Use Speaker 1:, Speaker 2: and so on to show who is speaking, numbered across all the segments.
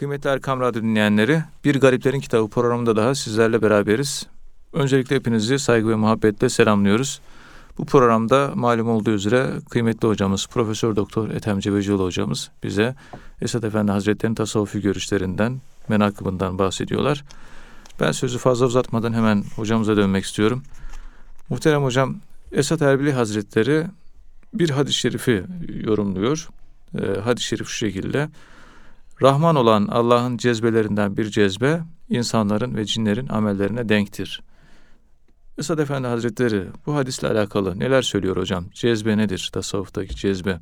Speaker 1: Kıymetli Erkam Radyo dinleyenleri, Bir Gariplerin Kitabı programında daha sizlerle beraberiz. Öncelikle hepinizi saygı ve muhabbetle selamlıyoruz. Bu programda malum olduğu üzere kıymetli hocamız Profesör Doktor Ethem Cebecioğlu hocamız bize Esad Efendi Hazretleri'nin tasavvufi görüşlerinden, menakıbından bahsediyorlar. Ben sözü fazla uzatmadan hemen hocamıza dönmek istiyorum. Muhterem hocam, Esad Erbili Hazretleri bir hadis-i şerifi yorumluyor. E, hadis-i şerif şu şekilde. Rahman olan Allah'ın cezbelerinden bir cezbe insanların ve cinlerin amellerine denktir. Esad Efendi Hazretleri bu hadisle alakalı neler söylüyor hocam? Cezbe nedir? Tasavvuftaki cezbe.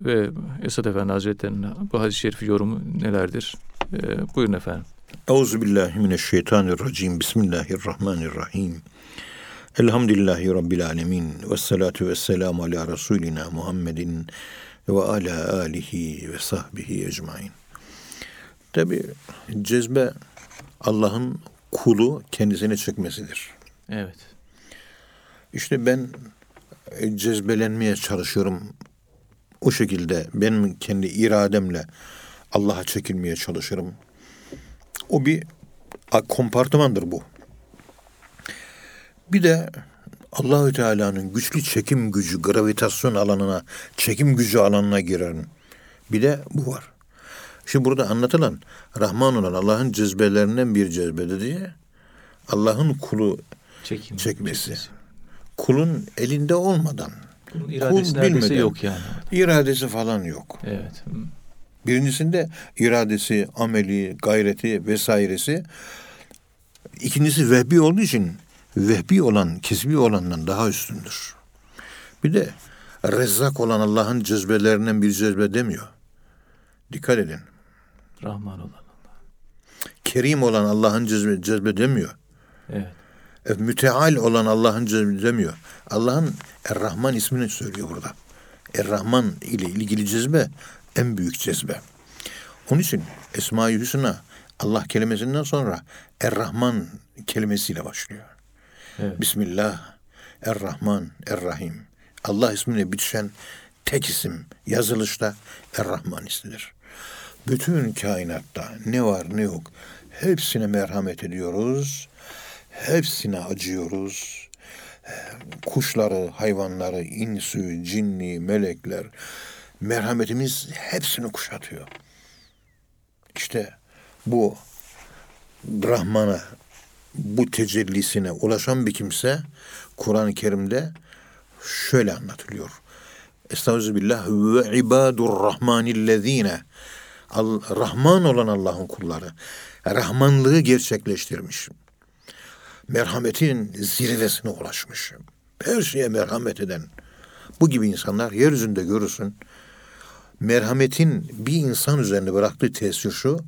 Speaker 1: Ve Esad Efendi Hazretleri'nin bu hadis-i şerifi yorumu nelerdir? Ee, buyurun efendim.
Speaker 2: Euzubillahimineşşeytanirracim. Bismillahirrahmanirrahim. Elhamdülillahi Rabbil alemin. Ve salatu ve selamu ala Resulina Muhammedin ve ala alihi ve sahbihi ecmain. Tabi cezbe Allah'ın kulu kendisine çekmesidir.
Speaker 1: Evet.
Speaker 2: İşte ben e, cezbelenmeye çalışıyorum. O şekilde benim kendi irademle Allah'a çekilmeye çalışırım. O bir kompartımandır bu. Bir de Allahü Teala'nın güçlü çekim gücü, gravitasyon alanına, çekim gücü alanına girerim. Bir de bu var. Şimdi burada anlatılan Rahman olan Allah'ın cezbelerinden bir cezbe diye Allah'ın kulu Çekim, çekmesi. çekmesi. Kulun elinde olmadan.
Speaker 1: Kulun iradesi kul bilmeden, yok yani.
Speaker 2: İradesi falan yok.
Speaker 1: Evet.
Speaker 2: Birincisinde iradesi, ameli, gayreti vesairesi. İkincisi vehbi olduğu için vehbi olan, kesbi olandan daha üstündür. Bir de rezzak olan Allah'ın cezbelerinden bir cezbe demiyor. Dikkat edin.
Speaker 1: Rahman olan Allah.
Speaker 2: Kerim olan Allah'ın cezbe, cezbe demiyor.
Speaker 1: Evet.
Speaker 2: E, müteal olan Allah'ın cezbe demiyor. Allah'ın Er-Rahman ismini söylüyor burada. Er-Rahman ile ilgili cezbe en büyük cezbe. Onun için Esma-i Hüsna Allah kelimesinden sonra Er-Rahman kelimesiyle başlıyor. Evet. Bismillah, Er-Rahman, Er-Rahim. Allah ismine bitişen tek isim yazılışta Er-Rahman ismidir. Bütün kainatta ne var ne yok hepsine merhamet ediyoruz. Hepsine acıyoruz. Kuşları, hayvanları, insü, cinni, melekler merhametimiz hepsini kuşatıyor. İşte bu Brahman'a bu tecellisine ulaşan bir kimse Kur'an-ı Kerim'de şöyle anlatılıyor. Estağfirullah ve ibadur rahmanillezine Rahman olan Allah'ın kulları Rahmanlığı gerçekleştirmiş. Merhametin zirvesine ulaşmış. Her şeye merhamet eden bu gibi insanlar yeryüzünde görürsün. Merhametin bir insan üzerinde bıraktığı tesir şu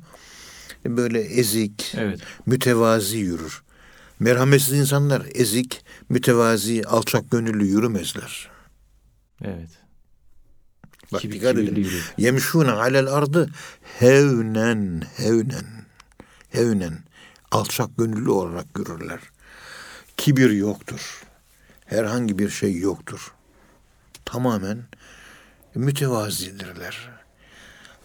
Speaker 2: böyle ezik, evet. mütevazi yürür. Merhametsiz insanlar ezik, mütevazi, alçak gönüllü yürümezler.
Speaker 1: Evet.
Speaker 2: Bak Kibir, dikkat edin. Yemşûne alel ardı hevnen, hevnen, hevnen. Alçak gönüllü olarak yürürler. Kibir yoktur. Herhangi bir şey yoktur. Tamamen mütevazidirler.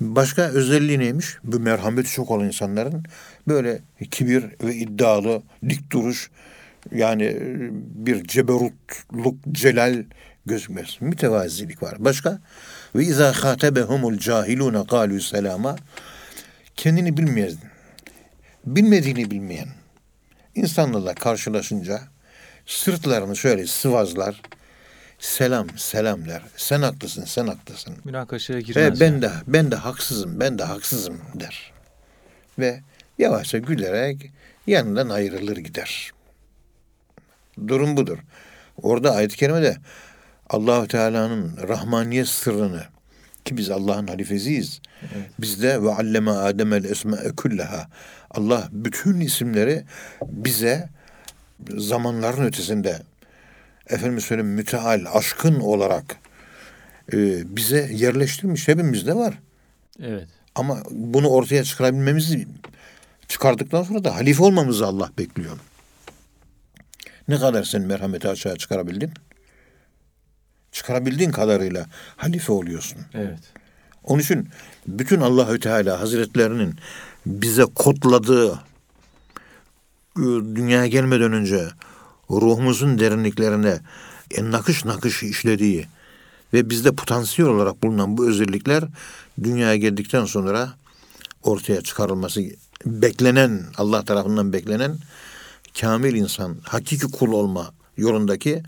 Speaker 2: Başka özelliği neymiş? Bu merhameti çok olan insanların böyle kibir ve iddialı dik duruş yani bir ceberutluk, celal gözükmez. Mütevazilik var. Başka? Ve izâ khâtebehumul cahilûne kâlû selâma kendini bilmeyen, bilmediğini bilmeyen insanlarla karşılaşınca sırtlarını şöyle sıvazlar, selam selam der. Sen haklısın, sen haklısın.
Speaker 1: Münakaşaya girmez.
Speaker 2: Ve ben de ben de haksızım, ben de haksızım der. Ve yavaşça gülerek yanından ayrılır gider. Durum budur. Orada ayet-i kerimede allah Teala'nın rahmaniyet sırrını ki biz Allah'ın halifesiyiz. Evet. Bizde ve alleme Adem'el esma'e kulleha. Allah bütün isimleri bize zamanların ötesinde efendim söyleyeyim müteal, aşkın olarak e, bize yerleştirmiş. Hepimizde var.
Speaker 1: Evet.
Speaker 2: Ama bunu ortaya çıkarabilmemizi çıkardıktan sonra da halife olmamızı Allah bekliyor. Ne kadar sen merhameti aşağı çıkarabildin? Çıkarabildiğin kadarıyla halife oluyorsun.
Speaker 1: Evet.
Speaker 2: Onun için bütün Allahü Teala Hazretlerinin bize kodladığı e, dünyaya gelmeden önce ruhumuzun derinliklerine e, nakış nakış işlediği ve bizde potansiyel olarak bulunan bu özellikler dünyaya geldikten sonra ortaya çıkarılması beklenen Allah tarafından beklenen kamil insan, hakiki kul olma yolundaki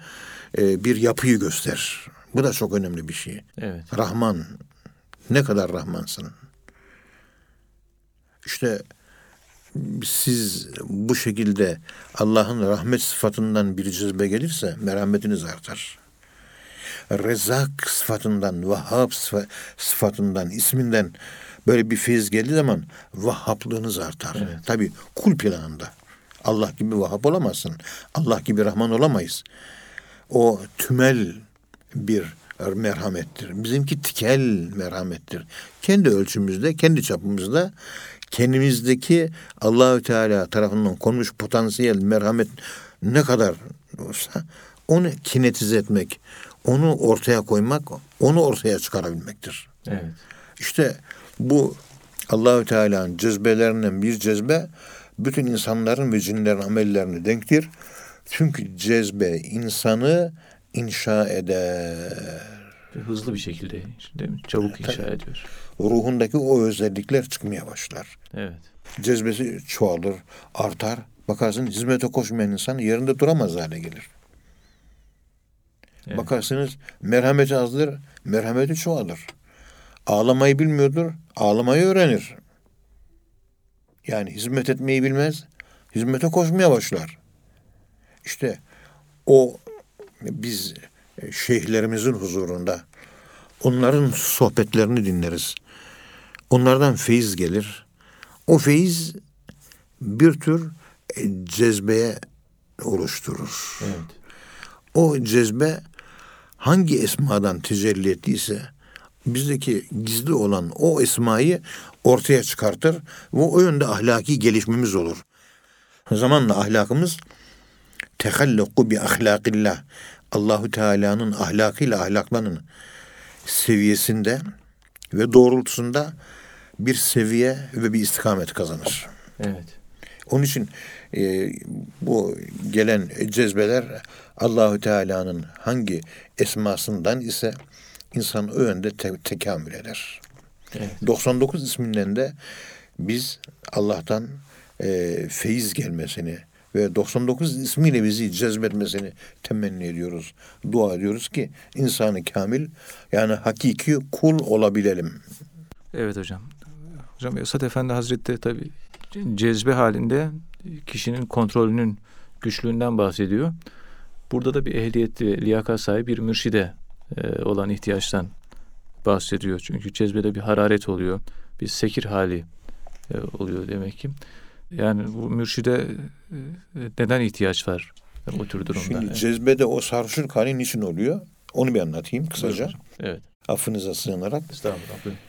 Speaker 2: e, bir yapıyı gösterir. Bu da çok önemli bir şey.
Speaker 1: Evet.
Speaker 2: Rahman, ne kadar Rahmansın. İşte siz bu şekilde Allah'ın rahmet sıfatından bir cezbe gelirse merhametiniz artar. Rezak sıfatından, Vahhab sıfa- sıfatından, isminden böyle bir feyiz geldiği zaman Vahhablığınız artar.
Speaker 1: Evet.
Speaker 2: Tabii kul planında. Allah gibi Vahhab olamazsın. Allah gibi Rahman olamayız. O tümel bir merhamettir. Bizimki tikel merhamettir. Kendi ölçümüzde, kendi çapımızda kendimizdeki Allahü Teala tarafından konmuş potansiyel merhamet ne kadar olsa onu kinetize etmek, onu ortaya koymak, onu ortaya çıkarabilmektir.
Speaker 1: Evet.
Speaker 2: İşte bu Allahü Teala'nın cezbelerinden bir cezbe bütün insanların ve cinlerin amellerini denktir. Çünkü cezbe insanı inşa eder.
Speaker 1: Hızlı bir şekilde değil mi? Çabuk inşa ediyor.
Speaker 2: Ruhundaki o özellikler çıkmaya başlar.
Speaker 1: Evet.
Speaker 2: Cezbesi çoğalır, artar. Bakarsın hizmete koşmayan insan yerinde duramaz hale gelir.
Speaker 1: Evet.
Speaker 2: Bakarsınız merhameti azdır, merhameti çoğalır. Ağlamayı bilmiyordur, ağlamayı öğrenir. Yani hizmet etmeyi bilmez, hizmete koşmaya başlar. İşte o biz e, şeyhlerimizin huzurunda onların sohbetlerini dinleriz. Onlardan feyiz gelir. O feyiz bir tür e, cezbeye oluşturur.
Speaker 1: Evet.
Speaker 2: O cezbe hangi esmadan tecelli ettiyse bizdeki gizli olan o esmayı ortaya çıkartır ve o yönde ahlaki gelişmemiz olur. Zamanla ahlakımız tehallukku bi ahlakillah Allahu Teala'nın ahlakıyla ahlaklanın seviyesinde ve doğrultusunda bir seviye ve bir istikamet kazanır.
Speaker 1: Evet.
Speaker 2: Onun için e, bu gelen cezbeler Allahü Teala'nın hangi esmasından ise insan o yönde te- tekamül eder.
Speaker 1: Evet.
Speaker 2: 99 isminden de biz Allah'tan e, feyiz gelmesini ve 99 ismiyle bizi cezbetmesini temenni ediyoruz. Dua ediyoruz ki insanı kamil yani hakiki kul olabilelim.
Speaker 1: Evet hocam. Hocam Esat Efendi Hazretleri tabi cezbe halinde kişinin kontrolünün güçlüğünden bahsediyor. Burada da bir ehliyetli liyakat sahibi bir mürşide e, olan ihtiyaçtan bahsediyor. Çünkü cezbede bir hararet oluyor. Bir sekir hali e, oluyor demek ki. Yani bu mürşide e, neden ihtiyaç var bu tür durumda?
Speaker 2: Şimdi
Speaker 1: Evet.
Speaker 2: cezbede o sarhoşluk hali niçin oluyor? Onu bir anlatayım kısaca.
Speaker 1: Buyurun. Evet.
Speaker 2: Affınıza sığınarak.
Speaker 1: Estağfurullah. Buyurun.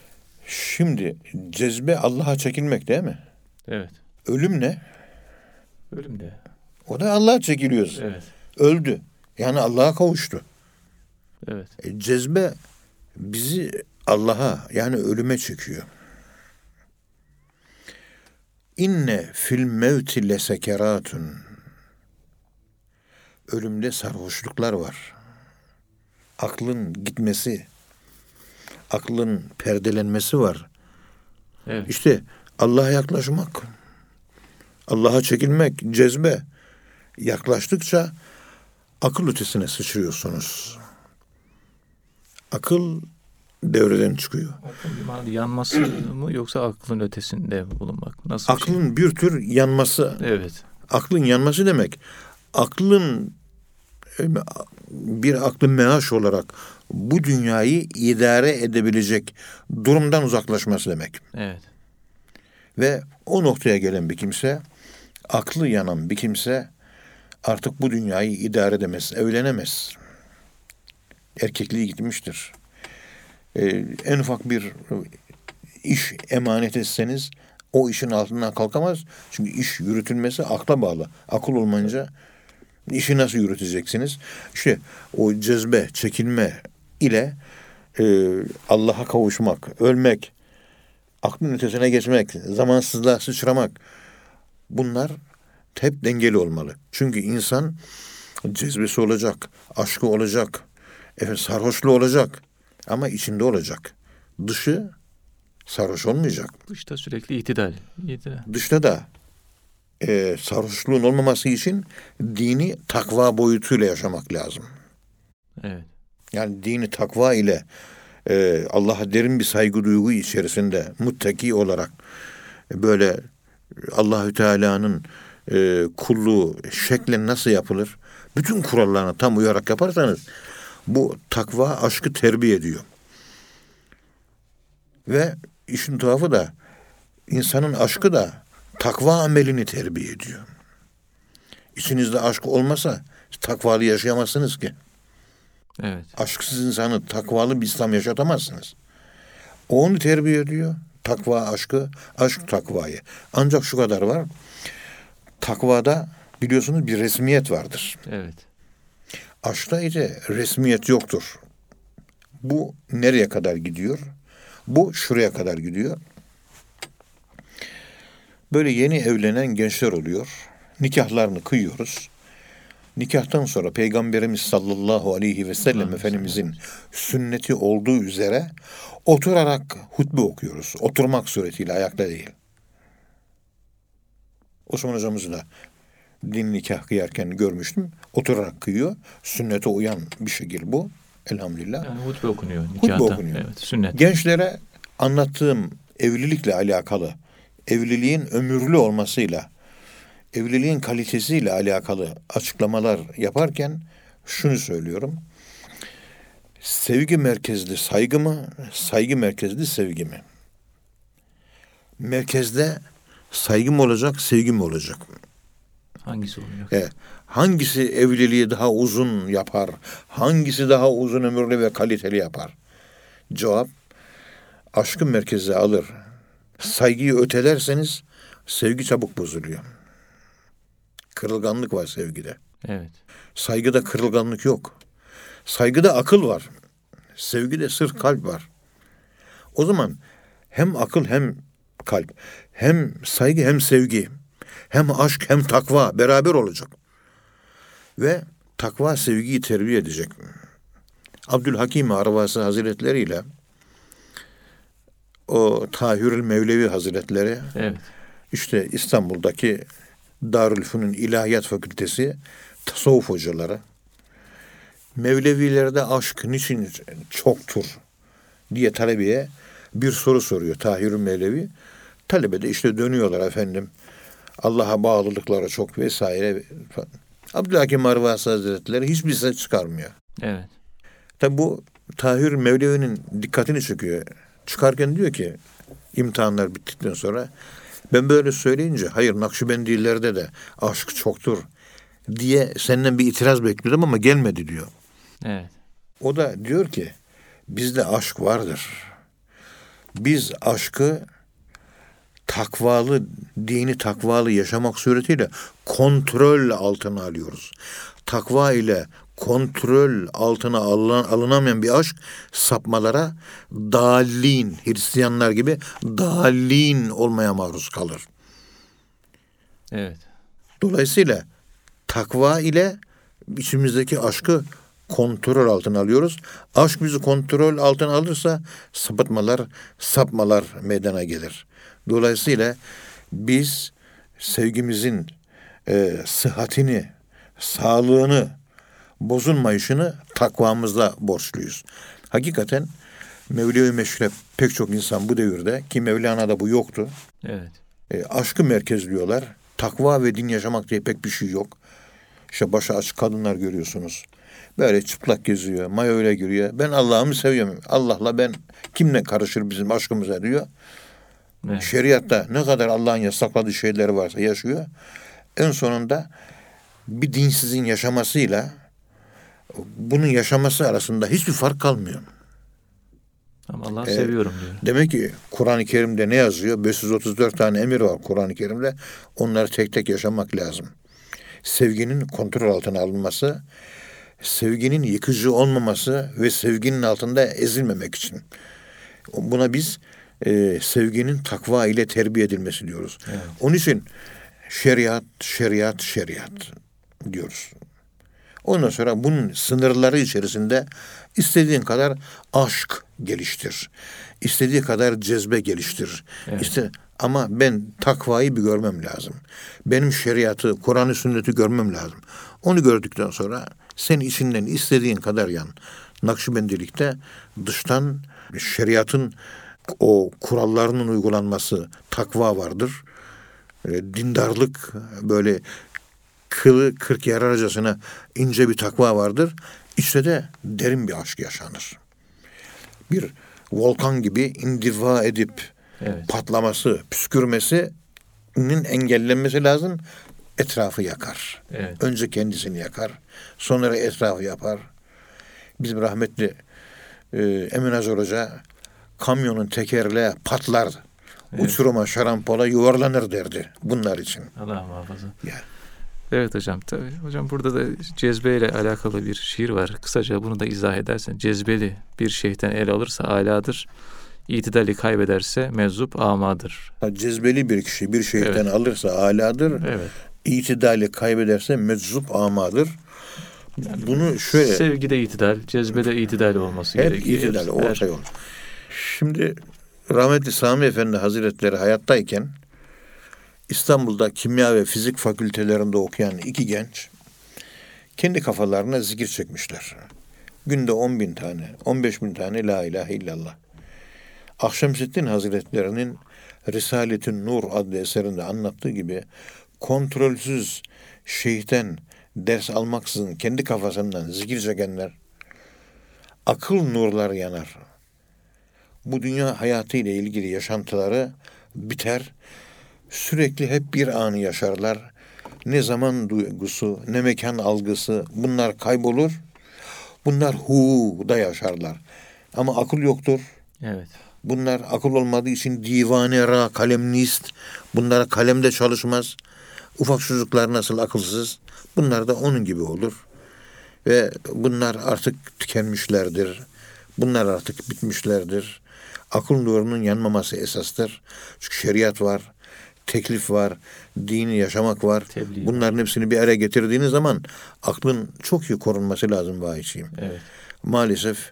Speaker 2: Şimdi cezbe Allah'a çekilmek değil mi?
Speaker 1: Evet.
Speaker 2: Ölüm ne?
Speaker 1: Ölüm de.
Speaker 2: O da Allah'a çekiliyoruz.
Speaker 1: Evet.
Speaker 2: Öldü. Yani Allah'a kavuştu.
Speaker 1: Evet.
Speaker 2: E, cezbe bizi Allah'a yani ölüme çekiyor. İnne fil mevti lesekeratun. Ölümde sarhoşluklar var. Aklın gitmesi, aklın perdelenmesi var.
Speaker 1: Evet.
Speaker 2: İşte Allah'a yaklaşmak, Allah'a çekilmek, cezbe. Yaklaştıkça akıl ötesine sıçrıyorsunuz. Akıl devreden çıkıyor.
Speaker 1: Aklın yanması mı yoksa aklın ötesinde bulunmak? Nasıl bir şey?
Speaker 2: Aklın bir tür yanması,
Speaker 1: Evet.
Speaker 2: aklın yanması demek. Aklın bir aklın meaş olarak bu dünyayı idare edebilecek durumdan uzaklaşması demek.
Speaker 1: Evet.
Speaker 2: Ve o noktaya gelen bir kimse, aklı yanan bir kimse artık bu dünyayı idare edemez, evlenemez. Erkekliği gitmiştir. Ee, en ufak bir iş emanet etseniz o işin altından kalkamaz. Çünkü iş yürütülmesi akla bağlı. Akıl olmayınca işi nasıl yürüteceksiniz? İşte o cezbe, çekilme ile e, Allah'a kavuşmak, ölmek, aklın ötesine geçmek, zamansızlığa sıçramak bunlar hep dengeli olmalı. Çünkü insan cezbesi olacak, aşkı olacak, efendim, sarhoşluğu olacak ama içinde olacak. Dışı sarhoş olmayacak.
Speaker 1: Dışta sürekli itidal. itidal.
Speaker 2: Dışta da e, sarhoşluğun olmaması için dini takva boyutuyla yaşamak lazım.
Speaker 1: Evet.
Speaker 2: Yani dini takva ile e, Allah'a derin bir saygı duygu içerisinde muttaki olarak e, böyle Allahü Teala'nın e, kulluğu şeklen nasıl yapılır? Bütün kurallarına tam uyarak yaparsanız bu takva aşkı terbiye ediyor. Ve işin tuhafı da insanın aşkı da takva amelini terbiye ediyor. İçinizde aşk olmasa takvalı yaşayamazsınız ki.
Speaker 1: Evet.
Speaker 2: Aşksız insanı takvalı bir İslam yaşatamazsınız. O onu terbiye ediyor. Takva aşkı, aşk takvayı. Ancak şu kadar var. Takvada biliyorsunuz bir resmiyet vardır.
Speaker 1: Evet.
Speaker 2: Aşkta ise resmiyet yoktur. Bu nereye kadar gidiyor? Bu şuraya kadar gidiyor. Böyle yeni evlenen gençler oluyor. Nikahlarını kıyıyoruz. Nikahtan sonra Peygamberimiz sallallahu aleyhi ve sellem Efendimizin sünneti olduğu üzere oturarak hutbe okuyoruz. Oturmak suretiyle ayakta değil. Osman hocamızı da din nikah kıyarken görmüştüm. Oturarak kıyıyor. Sünnete uyan bir şekil bu. Elhamdülillah.
Speaker 1: Yani hutbe okunuyor
Speaker 2: Hutbe
Speaker 1: nikahta.
Speaker 2: okunuyor.
Speaker 1: Evet. Sünnet.
Speaker 2: Gençlere anlattığım evlilikle alakalı, evliliğin ömürlü olmasıyla, evliliğin kalitesiyle alakalı açıklamalar yaparken şunu söylüyorum. Sevgi merkezli saygı mı, saygı merkezli sevgi mi? Merkezde saygı mı olacak, sevgi mi olacak?
Speaker 1: Hangisi olacak?
Speaker 2: E, hangisi evliliği daha uzun yapar? Hangisi daha uzun ömürlü ve kaliteli yapar? Cevap aşkı merkeze alır. Saygıyı ötelerseniz sevgi çabuk bozuluyor. Kırılganlık var sevgide.
Speaker 1: Evet.
Speaker 2: Saygıda kırılganlık yok. Saygıda akıl var. Sevgide sırf kalp var. O zaman hem akıl hem kalp, hem saygı hem sevgi, hem aşk hem takva beraber olacak. Ve takva sevgiyi terbiye edecek. Abdülhakim Arvasi Hazretleri ile o Tahirül Mevlevi Hazretleri
Speaker 1: Evet.
Speaker 2: işte İstanbul'daki Darülfünun İlahiyat Fakültesi tasavvuf hocaları Mevlevilerde aşk niçin çoktur diye talebeye bir soru soruyor Tahir Mevlevi. Talebe de işte dönüyorlar efendim. Allah'a bağlılıkları çok vesaire. Abdülhakim Arvasi Hazretleri hiçbir ses çıkarmıyor.
Speaker 1: Evet.
Speaker 2: Tabi bu Tahir Mevlevi'nin dikkatini çekiyor. Çıkarken diyor ki imtihanlar bittikten sonra ben böyle söyleyince hayır Nakşibendilerde de aşk çoktur diye senden bir itiraz bekliyordum ama gelmedi diyor.
Speaker 1: Evet.
Speaker 2: O da diyor ki bizde aşk vardır. Biz aşkı takvalı, dini takvalı yaşamak suretiyle kontrol altına alıyoruz. Takva ile kontrol altına alınan, alınamayan bir aşk sapmalara dalin, Hristiyanlar gibi dalin olmaya maruz kalır.
Speaker 1: Evet.
Speaker 2: Dolayısıyla takva ile içimizdeki aşkı kontrol altına alıyoruz. Aşk bizi kontrol altına alırsa sapıtmalar, sapmalar meydana gelir. Dolayısıyla biz sevgimizin e, sıhhatini, sağlığını, bozulmayışını takvamızla borçluyuz. Hakikaten Mevlevi Meşrep pek çok insan bu devirde ki Mevlana'da bu yoktu.
Speaker 1: Evet.
Speaker 2: E, aşkı merkezliyorlar. Takva ve din yaşamak diye pek bir şey yok. İşte başı açık kadınlar görüyorsunuz. Böyle çıplak geziyor, mayoyla giriyor. Ben Allah'ımı seviyorum. Allah'la ben kimle karışır bizim aşkımıza diyor.
Speaker 1: Evet.
Speaker 2: Şeriatta ne kadar Allah'ın yasakladığı şeyleri varsa yaşıyor. En sonunda bir dinsizin yaşamasıyla bunun yaşaması arasında hiçbir fark kalmıyor.
Speaker 1: Ama Allah'ı
Speaker 2: Evet.
Speaker 1: seviyorum diyor.
Speaker 2: Demek ki Kur'an-ı Kerim'de ne yazıyor? 534 tane emir var Kur'an-ı Kerim'de. Onları tek tek yaşamak lazım. Sevginin kontrol altına alınması sevginin yıkıcı olmaması ve sevginin altında ezilmemek için. Buna biz e, sevginin takva ile terbiye edilmesi diyoruz.
Speaker 1: Evet.
Speaker 2: Onun için şeriat, şeriat, şeriat diyoruz. Ondan sonra bunun sınırları içerisinde istediğin kadar aşk geliştir. İstediği kadar cezbe geliştir.
Speaker 1: Evet.
Speaker 2: İşte ama ben takvayı bir görmem lazım. Benim şeriatı, Kur'an-ı sünneti görmem lazım. Onu gördükten sonra sen içinden istediğin kadar yan. Nakşibendilikte dıştan şeriatın o kurallarının uygulanması takva vardır. E, dindarlık böyle kılı kırk yararcasına ince bir takva vardır. İçte de derin bir aşk yaşanır. Bir volkan gibi indiva edip
Speaker 1: Evet.
Speaker 2: patlaması, püskürmesinin engellenmesi lazım. Etrafı yakar.
Speaker 1: Evet.
Speaker 2: Önce kendisini yakar. Sonra etrafı yapar. Bizim rahmetli e, Emin Azor Hoca kamyonun tekerleği patlar. Uçuruma şarampola yuvarlanır derdi bunlar için.
Speaker 1: Allah muhafaza.
Speaker 2: Yani.
Speaker 1: Evet hocam tabii. Hocam burada da cezbeyle alakalı bir şiir var. Kısaca bunu da izah edersen. Cezbeli bir şeyhten el alırsa aladır. İtidali kaybederse meczup amadır.
Speaker 2: Ha, Cezbeli bir kişi bir şeyden
Speaker 1: Evet.
Speaker 2: alırsa aladır.
Speaker 1: Evet.
Speaker 2: İtidali kaybederse meczup amadır. Bunu şöyle
Speaker 1: Sevgide itidal, cezbede itidal olması
Speaker 2: hep
Speaker 1: gerekiyor.
Speaker 2: itidal
Speaker 1: Her-
Speaker 2: orta yol. Şimdi rahmetli Sami Efendi Hazretleri hayattayken İstanbul'da kimya ve fizik fakültelerinde okuyan iki genç kendi kafalarına zikir çekmişler. Günde 10 bin tane, 15 bin tane la ilahe illallah. Akşemseddin Hazretlerinin Risaletin Nur adlı eserinde anlattığı gibi kontrolsüz şeyhten ders almaksızın kendi kafasından zikir çekenler akıl nurları yanar. Bu dünya hayatı ile ilgili yaşantıları biter. Sürekli hep bir anı yaşarlar. Ne zaman duygusu, ne mekan algısı bunlar kaybolur. Bunlar hu'da yaşarlar. Ama akıl yoktur.
Speaker 1: Evet.
Speaker 2: Bunlar akıl olmadığı için divane ra, kalemnist. Bunlar kalemde çalışmaz. Ufak çocuklar nasıl akılsız. Bunlar da onun gibi olur. Ve bunlar artık tükenmişlerdir. Bunlar artık bitmişlerdir. Akıl nurunun yanmaması esastır. Çünkü şeriat var, teklif var, dini yaşamak var.
Speaker 1: Tebliğ
Speaker 2: Bunların hepsini bir araya getirdiğiniz zaman aklın çok iyi korunması lazım vahiyçiyim
Speaker 1: Evet.
Speaker 2: maalesef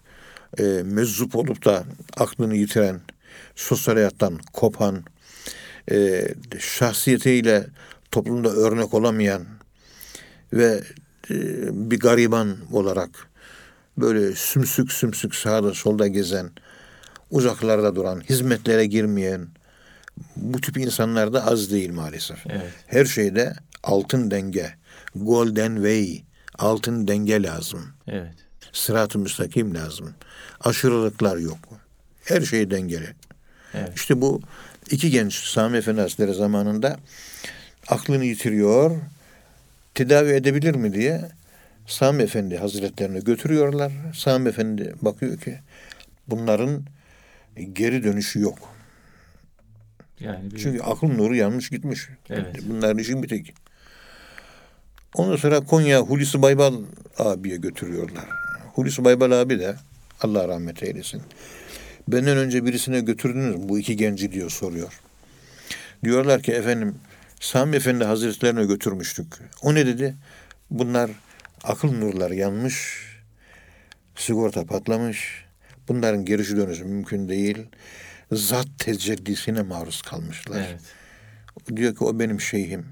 Speaker 2: e, meczup olup da aklını yitiren, sosyal hayattan kopan, e, şahsiyetiyle toplumda örnek olamayan ve e, bir gariban olarak böyle sümsük sümsük sağda solda gezen, uzaklarda duran, hizmetlere girmeyen bu tip insanlar da az değil maalesef.
Speaker 1: Evet.
Speaker 2: Her şeyde altın denge, golden way, altın denge lazım.
Speaker 1: Evet.
Speaker 2: Sırat-ı müstakim lazım. Aşırılıklar yok. Her şey dengeli.
Speaker 1: Evet.
Speaker 2: İşte bu iki genç Sami Efendi Hazretleri zamanında aklını yitiriyor. Tedavi edebilir mi diye Sami Efendi Hazretlerine götürüyorlar. Sami Efendi bakıyor ki bunların geri dönüşü yok.
Speaker 1: Yani bir,
Speaker 2: Çünkü akıl nuru yanmış gitmiş.
Speaker 1: Evet.
Speaker 2: Bunların işi bitik. Ondan sonra Konya Hulusi Baybal abiye götürüyorlar. Hulusi Baybal abi de Allah rahmet eylesin. Benden önce birisine götürdünüz mü bu iki genci diyor soruyor. Diyorlar ki efendim Sami Efendi Hazretlerine götürmüştük. O ne dedi? Bunlar akıl nurları yanmış, sigorta patlamış. Bunların geri dönüşü mümkün değil. Zat tecellisine maruz kalmışlar.
Speaker 1: Evet.
Speaker 2: Diyor ki o benim şeyhim.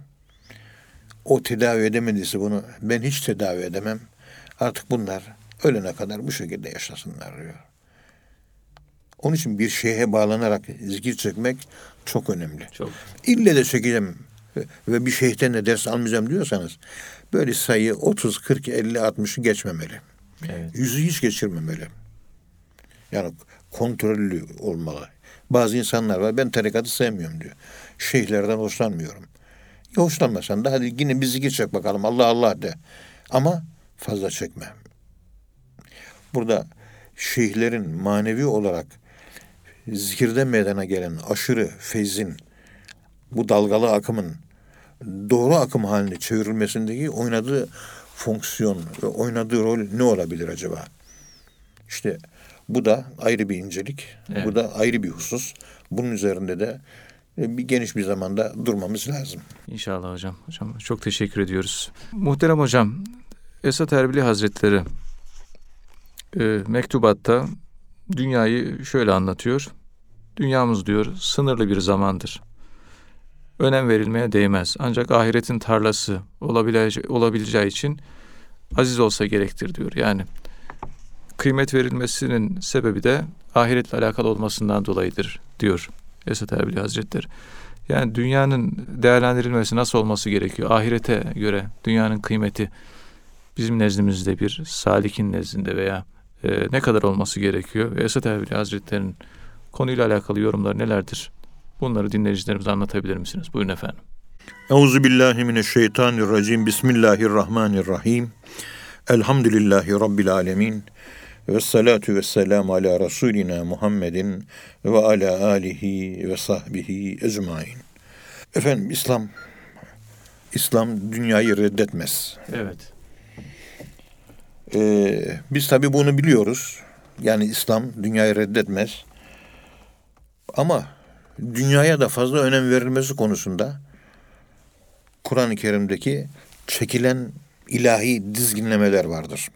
Speaker 2: O tedavi edemediyse bunu ben hiç tedavi edemem. Artık bunlar ölene kadar bu şekilde yaşasınlar diyor. Onun için bir şeyhe bağlanarak zikir çekmek çok önemli.
Speaker 1: Çok.
Speaker 2: İlle de çekeceğim ve bir şeyhten de ders almayacağım diyorsanız böyle sayı 30, 40, 50, 60'ı geçmemeli.
Speaker 1: Evet.
Speaker 2: Yüzü hiç geçirmemeli. Yani kontrollü olmalı. Bazı insanlar var ben tarikatı sevmiyorum diyor. Şeyhlerden hoşlanmıyorum. Ya hoşlanmasan da hadi yine bir zikir bakalım Allah Allah de. Ama fazla çekme. Burada şeyhlerin manevi olarak zikirde meydana gelen aşırı feyzin bu dalgalı akımın doğru akım haline çevrilmesindeki oynadığı fonksiyon ve oynadığı rol ne olabilir acaba? İşte bu da ayrı bir incelik.
Speaker 1: Evet.
Speaker 2: Bu da ayrı bir husus. Bunun üzerinde de e, bir geniş bir zamanda durmamız lazım.
Speaker 1: İnşallah hocam. Hocam çok teşekkür ediyoruz. Muhterem hocam, Esat Erbili Hazretleri e, mektubatta dünyayı şöyle anlatıyor. Dünyamız diyor sınırlı bir zamandır. Önem verilmeye değmez. Ancak ahiretin tarlası olabilece- olabileceği için aziz olsa gerektir diyor. Yani kıymet verilmesinin sebebi de ahiretle alakalı olmasından dolayıdır diyor Esat Erbili Hazretleri. Yani dünyanın değerlendirilmesi nasıl olması gerekiyor? Ahirete göre dünyanın kıymeti bizim nezdimizde bir salikin nezdinde veya e, ne kadar olması gerekiyor? Ve Esat Erbili Hazretleri'nin konuyla alakalı yorumları nelerdir? Bunları dinleyicilerimize anlatabilir misiniz? Buyurun efendim.
Speaker 2: Euzu billahi mineşşeytanirracim. Bismillahirrahmanirrahim. Elhamdülillahi rabbil alamin. Ve salatu ve selamu ala Resulina Muhammedin ve ala alihi ve sahbihi ecmain. Efendim İslam İslam dünyayı reddetmez.
Speaker 1: Evet.
Speaker 2: Ee, biz tabi bunu biliyoruz. Yani İslam dünyayı reddetmez. Ama dünyaya da fazla önem verilmesi konusunda Kur'an-ı Kerim'deki çekilen ilahi dizginlemeler vardır.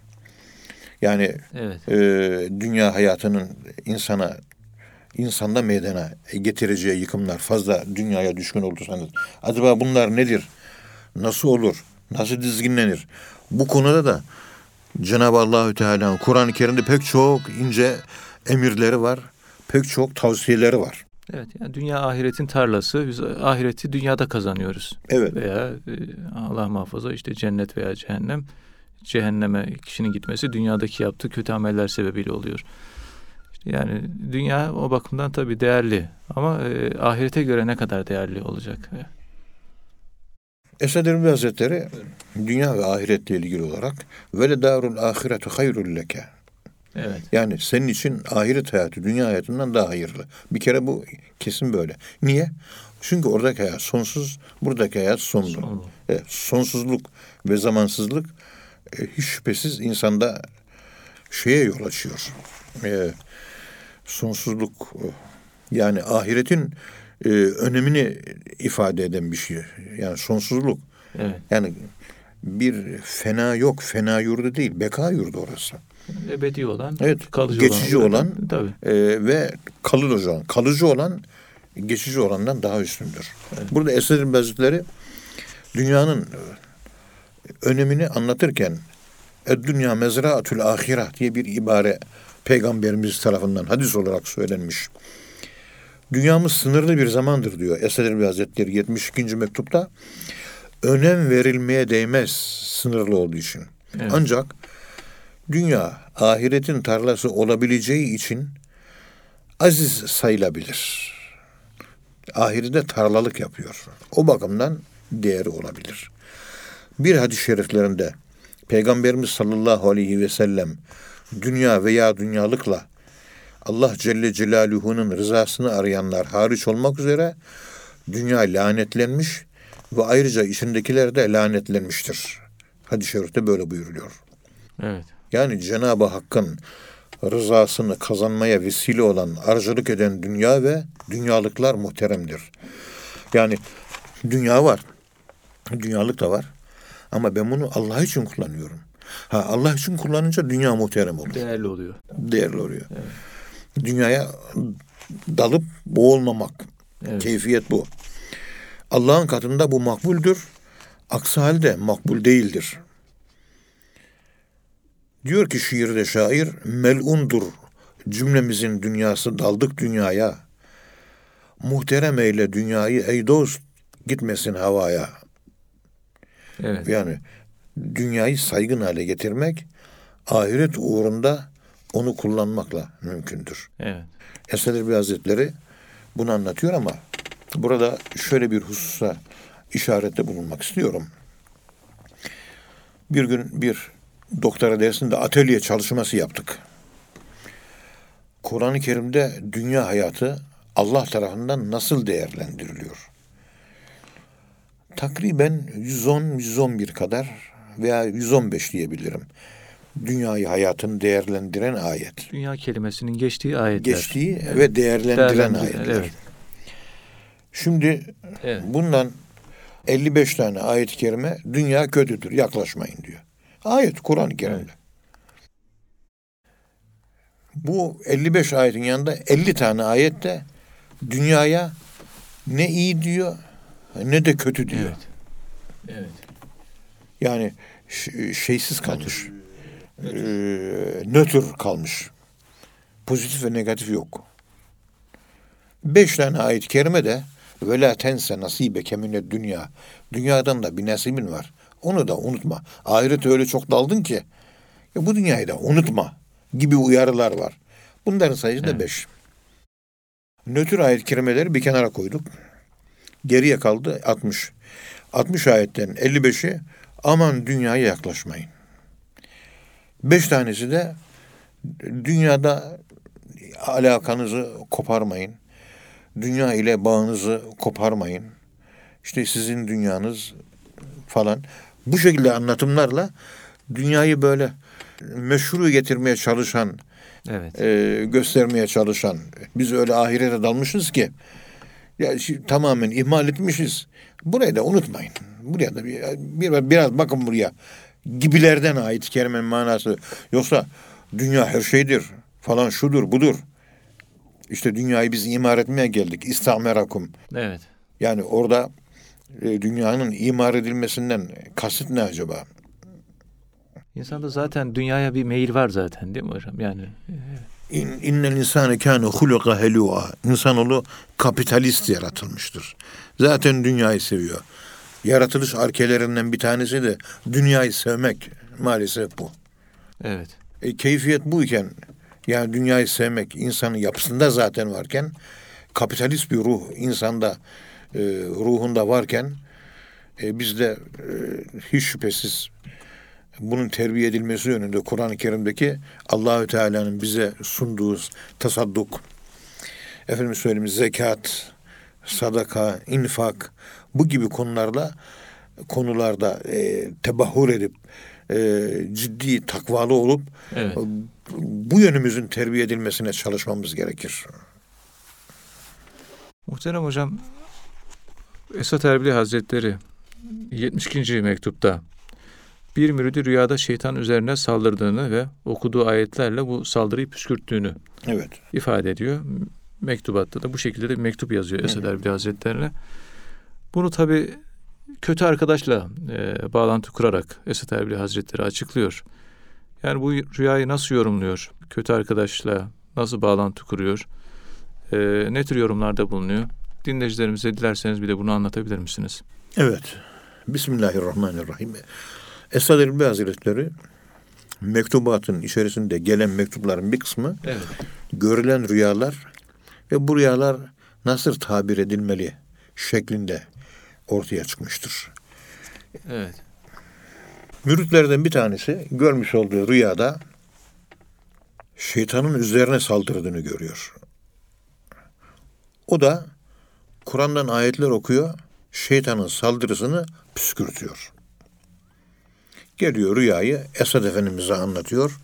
Speaker 2: Yani
Speaker 1: Evet.
Speaker 2: e, dünya hayatının insana insanda meydana getireceği yıkımlar fazla dünyaya düşkün olursanız acaba bunlar nedir? Nasıl olur? Nasıl dizginlenir? Bu konuda da Cenab-ı Allahü Teala'nın Kur'an-ı Kerim'de pek çok ince emirleri var. Pek çok tavsiyeleri var.
Speaker 1: Evet. Yani dünya ahiretin tarlası. Biz ahireti dünyada kazanıyoruz.
Speaker 2: Evet.
Speaker 1: Veya e, Allah muhafaza işte cennet veya cehennem. Cehenneme kişinin gitmesi dünyadaki yaptığı kötü ameller sebebiyle oluyor. İşte yani dünya o bakımdan tabii değerli ama e, ahirete göre ne kadar değerli olacak?
Speaker 2: Esad Erbil Hazretleri dünya ve ahiretle ilgili olarak ve darul ahiretu hayrul leke.
Speaker 1: Evet.
Speaker 2: Yani senin için ahiret hayatı dünya hayatından daha hayırlı. Bir kere bu kesin böyle. Niye? Çünkü oradaki hayat sonsuz, buradaki hayat sonlu.
Speaker 1: Sonlu.
Speaker 2: E, sonsuzluk ve zamansızlık e, hiç şüphesiz insanda şeye yol açıyor. E, sonsuzluk e, yani ahiretin e, önemini ifade eden bir şey. Yani sonsuzluk.
Speaker 1: Evet.
Speaker 2: Yani bir fena yok, fena yurdu değil, beka yurdu orası.
Speaker 1: Ebedi olan,
Speaker 2: Evet,
Speaker 1: kalıcı
Speaker 2: geçici
Speaker 1: olan.
Speaker 2: olan-
Speaker 1: Tabii.
Speaker 2: Ee, ve kalıcı olan, kalıcı olan geçici olandan daha üstündür. Burada Esed'in Hazretleri dünyanın e, önemini anlatırken dünya mezraatül ahiret diye bir ibare peygamberimiz tarafından hadis olarak söylenmiş. Dünyamız sınırlı bir zamandır diyor Esed Erbil Hazretleri 72. mektupta. Önem verilmeye değmez sınırlı olduğu için.
Speaker 1: Evet.
Speaker 2: Ancak dünya ahiretin tarlası olabileceği için aziz sayılabilir. Ahirete tarlalık yapıyor. O bakımdan değeri olabilir. Bir hadis-i şeriflerinde Peygamberimiz sallallahu aleyhi ve sellem dünya veya dünyalıkla Allah Celle Celaluhu'nun rızasını arayanlar hariç olmak üzere dünya lanetlenmiş ve ayrıca içindekiler de lanetlenmiştir. Hadis-i şerifte böyle buyuruluyor.
Speaker 1: Evet.
Speaker 2: Yani Cenab-ı Hakk'ın rızasını kazanmaya vesile olan, aracılık eden dünya ve dünyalıklar muhteremdir. Yani dünya var. Dünyalık da var. Ama ben bunu Allah için kullanıyorum. Ha Allah için kullanınca dünya muhterem olur.
Speaker 1: Değerli oluyor.
Speaker 2: Değerli oluyor. Dünyaya dalıp boğulmamak.
Speaker 1: Evet.
Speaker 2: Keyfiyet bu. Allah'ın katında bu makbuldür. Aksi halde makbul değildir. Diyor ki şiirde şair, melundur cümlemizin dünyası daldık dünyaya. Muhterem eyle dünyayı ey dost gitmesin havaya.
Speaker 1: Evet.
Speaker 2: Yani dünyayı saygın hale getirmek ahiret uğrunda onu kullanmakla mümkündür.
Speaker 1: Evet.
Speaker 2: Esad Erbil Hazretleri bunu anlatıyor ama burada şöyle bir hususa işarette bulunmak istiyorum. Bir gün bir doktora dersinde atölye çalışması yaptık. Kur'an-ı Kerim'de dünya hayatı Allah tarafından nasıl değerlendiriliyor? Takriben 110-111 kadar veya 115 diyebilirim. Dünyayı hayatını değerlendiren ayet.
Speaker 1: Dünya kelimesinin geçtiği ayetler.
Speaker 2: Geçtiği ve değerlendiren ayetler.
Speaker 1: evet.
Speaker 2: Şimdi
Speaker 1: Evet.
Speaker 2: bundan 55 tane ayet-i kerime dünya kötüdür yaklaşmayın diyor. Ayet Kur'an-ı Kerim'de.
Speaker 1: Evet.
Speaker 2: Bu 55 ayetin yanında 50 tane ayette dünyaya ne iyi diyor ne de kötü diyor.
Speaker 1: Evet. Evet.
Speaker 2: Yani şeysiz kalmış. Ee, nötr kalmış. Pozitif ve negatif yok. Beş tane ayet-i kerime de ve la tense nasibeke mined dünya. Dünyadan da bir nasibin var. Onu da unutma. Ahirete öyle çok daldın ki ya bu dünyayı da unutma gibi uyarılar var. Bunların sayısı da
Speaker 1: Evet.
Speaker 2: beş. Nötr ayet-i kerimeleri bir kenara koyduk. Geriye kaldı 60. 60 ayetten 55'i aman dünyaya yaklaşmayın. Beş tanesi de dünyada alakanızı koparmayın. Dünya ile bağınızı koparmayın. İşte sizin dünyanız falan. Bu şekilde anlatımlarla dünyayı böyle meşru getirmeye çalışan,
Speaker 1: Evet.
Speaker 2: e, göstermeye çalışan, biz öyle ahirete dalmışız ki ya şi- tamamen ihmal etmişiz. Burayı da unutmayın. Buraya da bir, bir- biraz bakın buraya. Gibilerden ait kelimenin manası. Yoksa dünya her şeydir falan şudur budur. İşte dünyayı biz imar etmeye geldik. İstamerakum.
Speaker 1: Evet.
Speaker 2: Yani orada e, dünyanın imar edilmesinden kasıt ne acaba?
Speaker 1: İnsanda zaten dünyaya bir meyil var zaten değil mi hocam? Yani
Speaker 2: İn, innel insane kâne huluka helûa. İnsanoğlu kapitalist yaratılmıştır. Zaten dünyayı seviyor. Yaratılış arkelerinden bir tanesi de dünyayı sevmek. Maalesef bu.
Speaker 1: evet.
Speaker 2: E, keyfiyet buyken yani dünyayı sevmek insanın yapısında zaten varken kapitalist bir ruh insanda e, ruhunda varken e, bizde e, hiç şüphesiz bunun terbiye edilmesi yönünde Kur'an-ı Kerim'deki Allahü Teala'nın bize sunduğu tasadduk, efendim söyleyeyim zekat, sadaka, infak bu gibi konularla konularda e, tebahur edip e, ciddi takvalı olup
Speaker 1: Evet.
Speaker 2: bu yönümüzün terbiye edilmesine çalışmamız gerekir.
Speaker 1: Muhterem hocam Esat Erbil Hazretleri 72. mektupta bir müridi rüyada şeytan üzerine saldırdığını ve okuduğu ayetlerle bu saldırıyı püskürttüğünü
Speaker 2: Evet.
Speaker 1: ifade ediyor. Mektubatta da bu şekilde de bir mektup yazıyor Esad Erbil Hazretlerine. Bunu tabi kötü arkadaşla e, bağlantı kurarak Esad Erbil Hazretleri açıklıyor. Yani bu rüyayı nasıl yorumluyor? Kötü arkadaşla nasıl bağlantı kuruyor? E, ne tür yorumlarda bulunuyor? Dinleyicilerimize dilerseniz bir de bunu anlatabilir misiniz?
Speaker 2: Evet. Bismillahirrahmanirrahim. Esad Erbil Hazretleri mektubatın içerisinde gelen mektupların bir kısmı
Speaker 1: Evet.
Speaker 2: görülen rüyalar ve bu rüyalar nasıl tabir edilmeli şeklinde ortaya çıkmıştır.
Speaker 1: Evet.
Speaker 2: Müritlerden bir tanesi görmüş olduğu rüyada şeytanın üzerine saldırdığını görüyor. O da Kur'an'dan ayetler okuyor, şeytanın saldırısını püskürtüyor. Geliyor rüyayı Esad Efendimiz'e anlatıyor.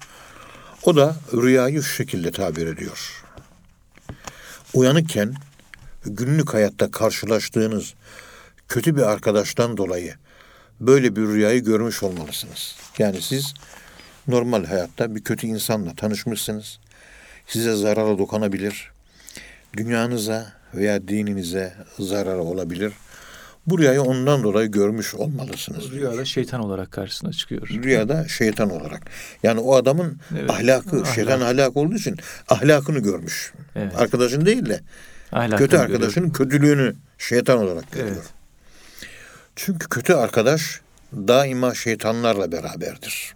Speaker 2: O da rüyayı şu şekilde tabir ediyor. Uyanıkken günlük hayatta karşılaştığınız kötü bir arkadaştan dolayı böyle bir rüyayı görmüş olmalısınız. Yani siz normal hayatta bir kötü insanla tanışmışsınız. Size zarara dokunabilir. Dünyanıza veya dininize zararı olabilir. Bu rüyayı ondan dolayı görmüş olmalısınız.
Speaker 1: Rüyada şeytan olarak karşısına çıkıyor.
Speaker 2: Rüyada şeytan olarak. Yani o adamın
Speaker 1: Evet.
Speaker 2: ahlakı,
Speaker 1: Ahlak.
Speaker 2: şeytan ahlak olduğu için ahlakını görmüş.
Speaker 1: Evet.
Speaker 2: Arkadaşın değil de
Speaker 1: Ahlakını
Speaker 2: kötü
Speaker 1: görüyor.
Speaker 2: arkadaşının kötülüğünü şeytan olarak görüyor.
Speaker 1: Evet.
Speaker 2: Çünkü kötü arkadaş daima şeytanlarla beraberdir.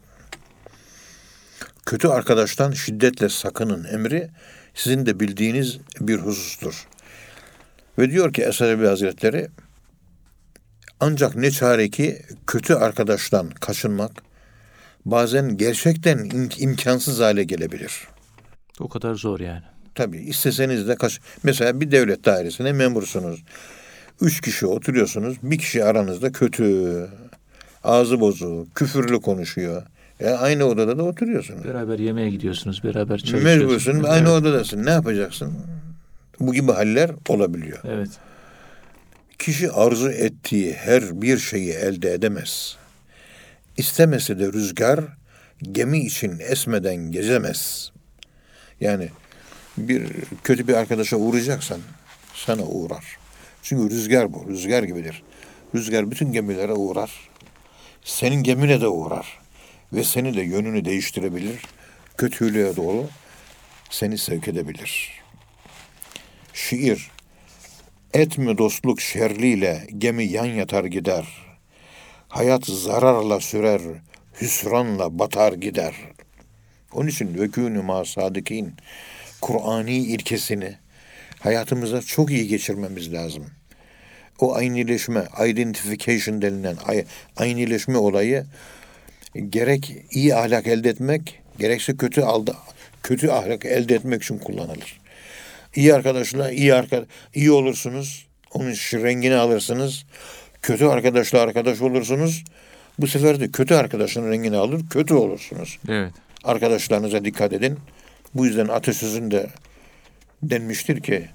Speaker 2: Kötü arkadaştan şiddetle sakının emri sizin de bildiğiniz bir husustur. Ve diyor ki Esad Erbil Hazretleri ancak ne çare ki kötü arkadaştan kaçınmak bazen gerçekten im- imkansız hale gelebilir.
Speaker 1: O kadar zor yani.
Speaker 2: Tabii isteseniz de kaç... Mesela bir devlet dairesine memursunuz. Üç kişi oturuyorsunuz. Bir kişi aranızda kötü. ağzı bozuk, küfürlü konuşuyor. Ya aynı odada da oturuyorsun.
Speaker 1: Beraber yemeğe gidiyorsunuz, beraber çay içiyorsunuz.
Speaker 2: Mecbursun, aynı odadasın. Ne yapacaksın? Bu gibi haller olabiliyor.
Speaker 1: Evet.
Speaker 2: Kişi arzu ettiği her bir şeyi elde edemez. İstemese de rüzgar gemi için esmeden gezemez. Yani bir kötü bir arkadaşa uğrayacaksan sana uğrar. Çünkü rüzgar bu, rüzgar gibidir. Rüzgar bütün gemilere uğrar. Senin gemine de uğrar. Ve seni de yönünü değiştirebilir. Kötülüğe doğru seni sevk edebilir. Şiir Etmi dostluk şerliyle gemi yan yatar gider. Hayat zararla sürer, hüsranla batar gider. Onun için vekûnü ma sadikin Kur'ani ilkesini hayatımıza çok iyi geçirmemiz lazım. O aynileşme, identification denilen ay- aynileşme olayı gerek iyi ahlak elde etmek, gerekse kötü aldı, kötü ahlak elde etmek için kullanılır. İyi arkadaşla iyi arka, iyi olursunuz. Onun rengini alırsınız. Kötü arkadaşla arkadaş olursunuz. Bu sefer de kötü arkadaşın rengini alır, kötü olursunuz.
Speaker 1: Evet.
Speaker 2: Arkadaşlarınıza dikkat edin. Bu yüzden atasözünde denmiştir ki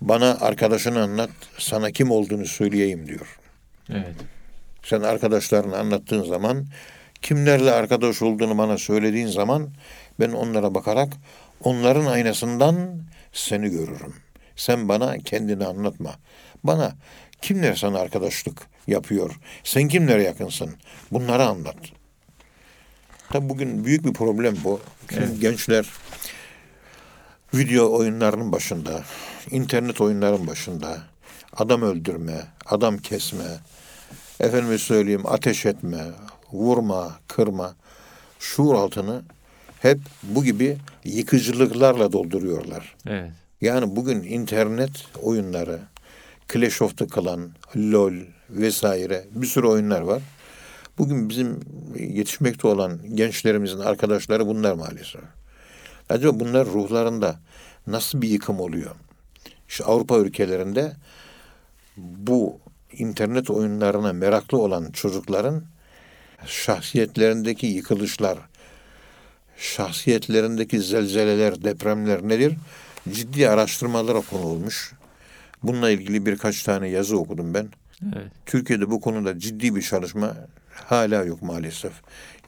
Speaker 2: bana arkadaşını anlat, sana kim olduğunu söyleyeyim diyor.
Speaker 1: Evet.
Speaker 2: Sen arkadaşlarını anlattığın zaman, kimlerle arkadaş olduğunu bana söylediğin zaman ben onlara bakarak onların aynasından seni görürüm. Sen bana kendini anlatma. Bana kimler sana arkadaşlık yapıyor? Sen kimlere yakınsın? Bunları anlat. Tabi bugün büyük bir problem bu. Şimdi gençler video oyunlarının başında, internet oyunların başında adam öldürme, adam kesme, efendime söyleyeyim ateş etme, vurma, kırma, şuur altını hep bu gibi yıkıcılıklarla dolduruyorlar.
Speaker 1: Evet.
Speaker 2: Yani bugün internet oyunları, Clash of the Clan, LOL vesaire bir sürü oyunlar var. Bugün bizim yetişmekte olan gençlerimizin arkadaşları bunlar maalesef. Acaba bunlar ruhlarında nasıl bir yıkım oluyor? İşte Avrupa ülkelerinde bu internet oyunlarına meraklı olan çocukların şahsiyetlerindeki yıkılışlar, şahsiyetlerindeki zelzeleler, depremler nedir? Ciddi araştırmalara konu olmuş. Bununla ilgili birkaç tane yazı okudum ben.
Speaker 1: Evet.
Speaker 2: Türkiye'de bu konuda ciddi bir çalışma hala yok maalesef.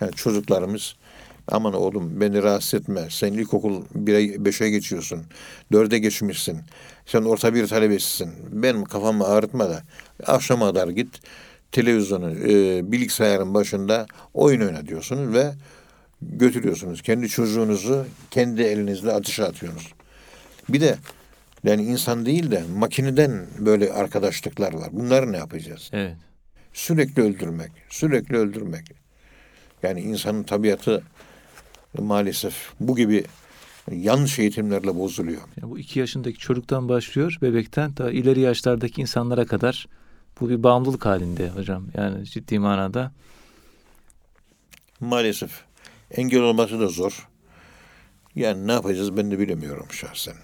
Speaker 2: Yani çocuklarımız aman oğlum beni rahatsız etme. Sen ilkokul 1'e 5'e geçiyorsun. 4'e geçmişsin. Sen orta bir talebesisin. Benim kafamı ağrıtma da akşama kadar git televizyonu e, bilgisayarın başında oyun oyna diyorsunuz ve götürüyorsunuz. Kendi çocuğunuzu kendi elinizle ateşe atıyorsunuz. Bir de yani insan değil de makineden böyle arkadaşlıklar var. Bunları ne yapacağız?
Speaker 1: Evet.
Speaker 2: Sürekli öldürmek, sürekli öldürmek. Yani insanın tabiatı maalesef bu gibi yanlış eğitimlerle bozuluyor.
Speaker 1: Yani bu iki yaşındaki çocuktan başlıyor, bebekten ta ileri yaşlardaki insanlara kadar bu bir bağımlılık halinde hocam. Yani ciddi manada.
Speaker 2: Maalesef engel olması da zor. Yani ne yapacağız ben de bilemiyorum şahsen.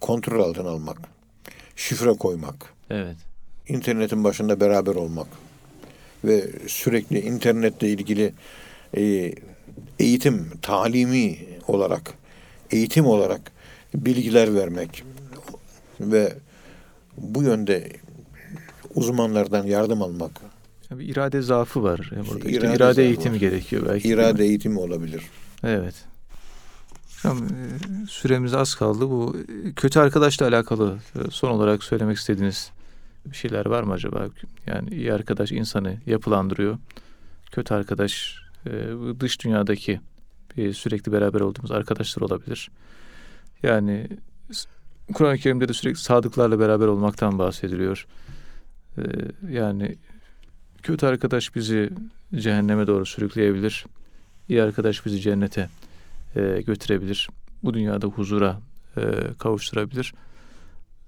Speaker 2: Kontrol altına almak, şifre koymak,
Speaker 1: Evet.
Speaker 2: internetin başında beraber olmak ve sürekli internetle ilgili e, eğitim, talimi olarak, eğitim olarak bilgiler vermek ve bu yönde uzmanlardan yardım almak,
Speaker 1: Yani bir irade zaafı var. Yani burada işte
Speaker 2: irade
Speaker 1: irade,
Speaker 2: zaafı
Speaker 1: eğitimi
Speaker 2: var.
Speaker 1: gerekiyor belki.
Speaker 2: irade eğitimi olabilir.
Speaker 1: Evet. Hocam e, süremiz az kaldı. Bu e, kötü arkadaşla alakalı e, son olarak söylemek istediğiniz bir şeyler var mı acaba? Yani iyi arkadaş insanı yapılandırıyor. Kötü arkadaş e, dış dünyadaki e, sürekli beraber olduğumuz arkadaşlar olabilir. Yani Kur'an-ı Kerim'de de sürekli sadıklarla beraber olmaktan bahsediliyor. E, Yani kötü arkadaş bizi cehenneme doğru sürükleyebilir. İyi arkadaş bizi cennete e, götürebilir. Bu dünyada huzura e, kavuşturabilir.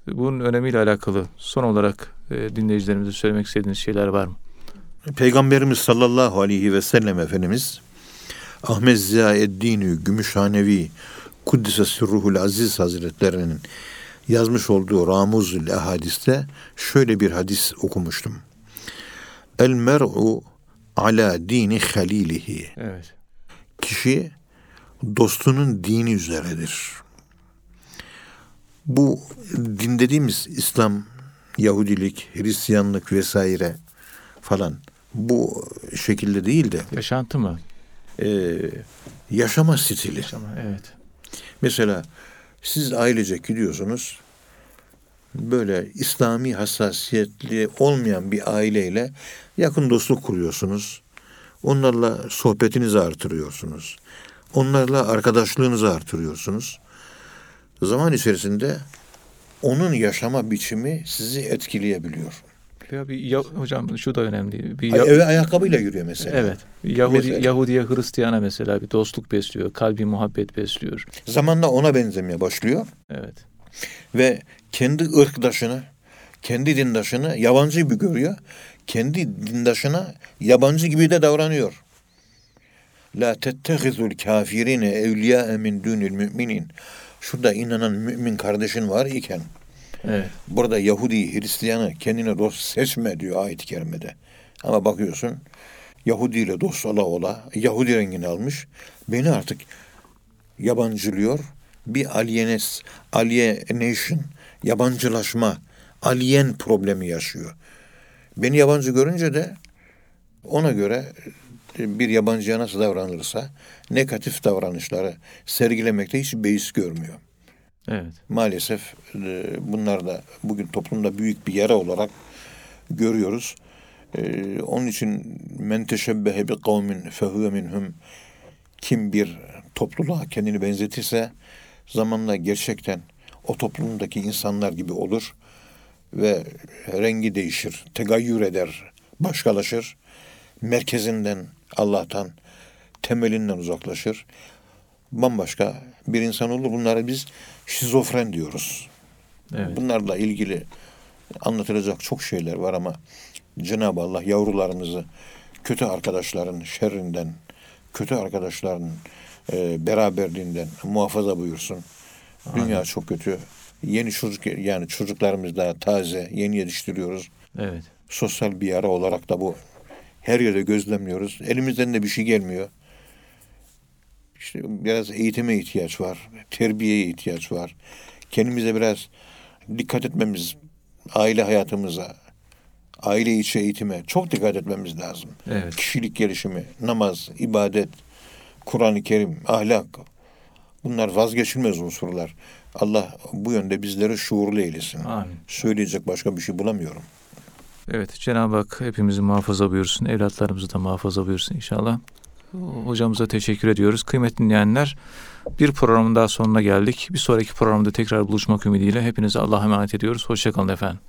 Speaker 1: Bunun önemiyle alakalı son olarak e, dinleyicilerimize söylemek istediğiniz şeyler var mı?
Speaker 2: Peygamberimiz sallallahu aleyhi ve sellem Efendimiz Ahmet Ziyaeddin Gümüşhanevi Kuddise Sirruhul Aziz Hazretlerinin yazmış olduğu Ramuzul Ehadis'te şöyle bir hadis okumuştum. El mer'u ala dini halilihi.
Speaker 1: Evet.
Speaker 2: Kişi dostunun dini üzeredir. Bu din dediğimiz İslam, Yahudilik, Hristiyanlık vesaire falan bu şekilde değil de
Speaker 1: Yaşantı mı?
Speaker 2: e, yaşama stili.
Speaker 1: Yaşama. Evet.
Speaker 2: Mesela siz ailecek gidiyorsunuz. Böyle İslami hassasiyetli olmayan bir aileyle yakın dostluk kuruyorsunuz. Onlarla sohbetinizi artırıyorsunuz. Onlarla arkadaşlığınızı artırıyorsunuz. Zaman içerisinde onun yaşama biçimi sizi etkileyebiliyor.
Speaker 1: Ya bir ya, hocam şu da önemli. Bir ya-
Speaker 2: Eve ayakkabıyla yürüyor mesela.
Speaker 1: evet. Yahudi
Speaker 2: Mesela.
Speaker 1: Yahudiye Hristiyana mesela bir dostluk besliyor, kalbi muhabbet besliyor.
Speaker 2: Zamanla ona benzemeye başlıyor.
Speaker 1: Evet.
Speaker 2: ve kendi ırkdaşını, kendi dindaşını yabancı gibi görüyor. Kendi dindaşına yabancı gibi de davranıyor. La tettehizul kafirine evliya min dunil müminin. Şurada inanan mümin kardeşin var iken
Speaker 1: Evet.
Speaker 2: burada Yahudi, Hristiyanı kendine dost seçme diyor ayet-i kerimede. Ama bakıyorsun Yahudi ile dost ola ola Yahudi rengini almış. Beni artık yabancılıyor. Bir alienes, alienation, yabancılaşma, alien problemi yaşıyor. Beni yabancı görünce de ona göre bir yabancıya nasıl davranırsa negatif davranışları sergilemekte hiç beis görmüyor.
Speaker 1: Evet.
Speaker 2: Maalesef e, bunlar da bugün toplumda büyük bir yara olarak görüyoruz. E, Onun için men teşebbehe bi kavmin fehuve minhum kim bir topluluğa kendini benzetirse zamanla gerçekten o toplumdaki insanlar gibi olur ve rengi değişir, tegayyür eder, başkalaşır. Merkezinden, Allah'tan, temelinden uzaklaşır. Bambaşka bir insan olur. Bunlara biz şizofren diyoruz.
Speaker 1: Evet.
Speaker 2: Bunlarla ilgili anlatılacak çok şeyler var ama Cenab-ı Allah yavrularımızı kötü arkadaşların şerrinden, kötü arkadaşların e, beraberliğinden muhafaza buyursun. Dünya çok kötü. Yeni çocuk yani çocuklarımız daha taze, yeni yetiştiriyoruz.
Speaker 1: Evet.
Speaker 2: Sosyal bir yara olarak da bu her yerde gözlemliyoruz. Elimizden de bir şey gelmiyor. İşte biraz eğitime ihtiyaç var, terbiyeye ihtiyaç var. Kendimize biraz dikkat etmemiz, aile hayatımıza, aile içi eğitime çok dikkat etmemiz lazım.
Speaker 1: Evet.
Speaker 2: Kişilik gelişimi, namaz, ibadet, Kur'an-ı Kerim, ahlak. Bunlar vazgeçilmez unsurlar. Allah bu yönde bizleri şuurlu eylesin.
Speaker 1: Amin.
Speaker 2: Söyleyecek başka bir şey bulamıyorum.
Speaker 1: Evet. Cenab-ı Hak hepimizi muhafaza buyursun. Evlatlarımızı da muhafaza buyursun inşallah. Hocamıza teşekkür ediyoruz. Kıymetli dinleyenler bir programın daha sonuna geldik. Bir sonraki programda tekrar buluşmak ümidiyle hepinize Allah'a emanet ediyoruz. Hoşçakalın efendim.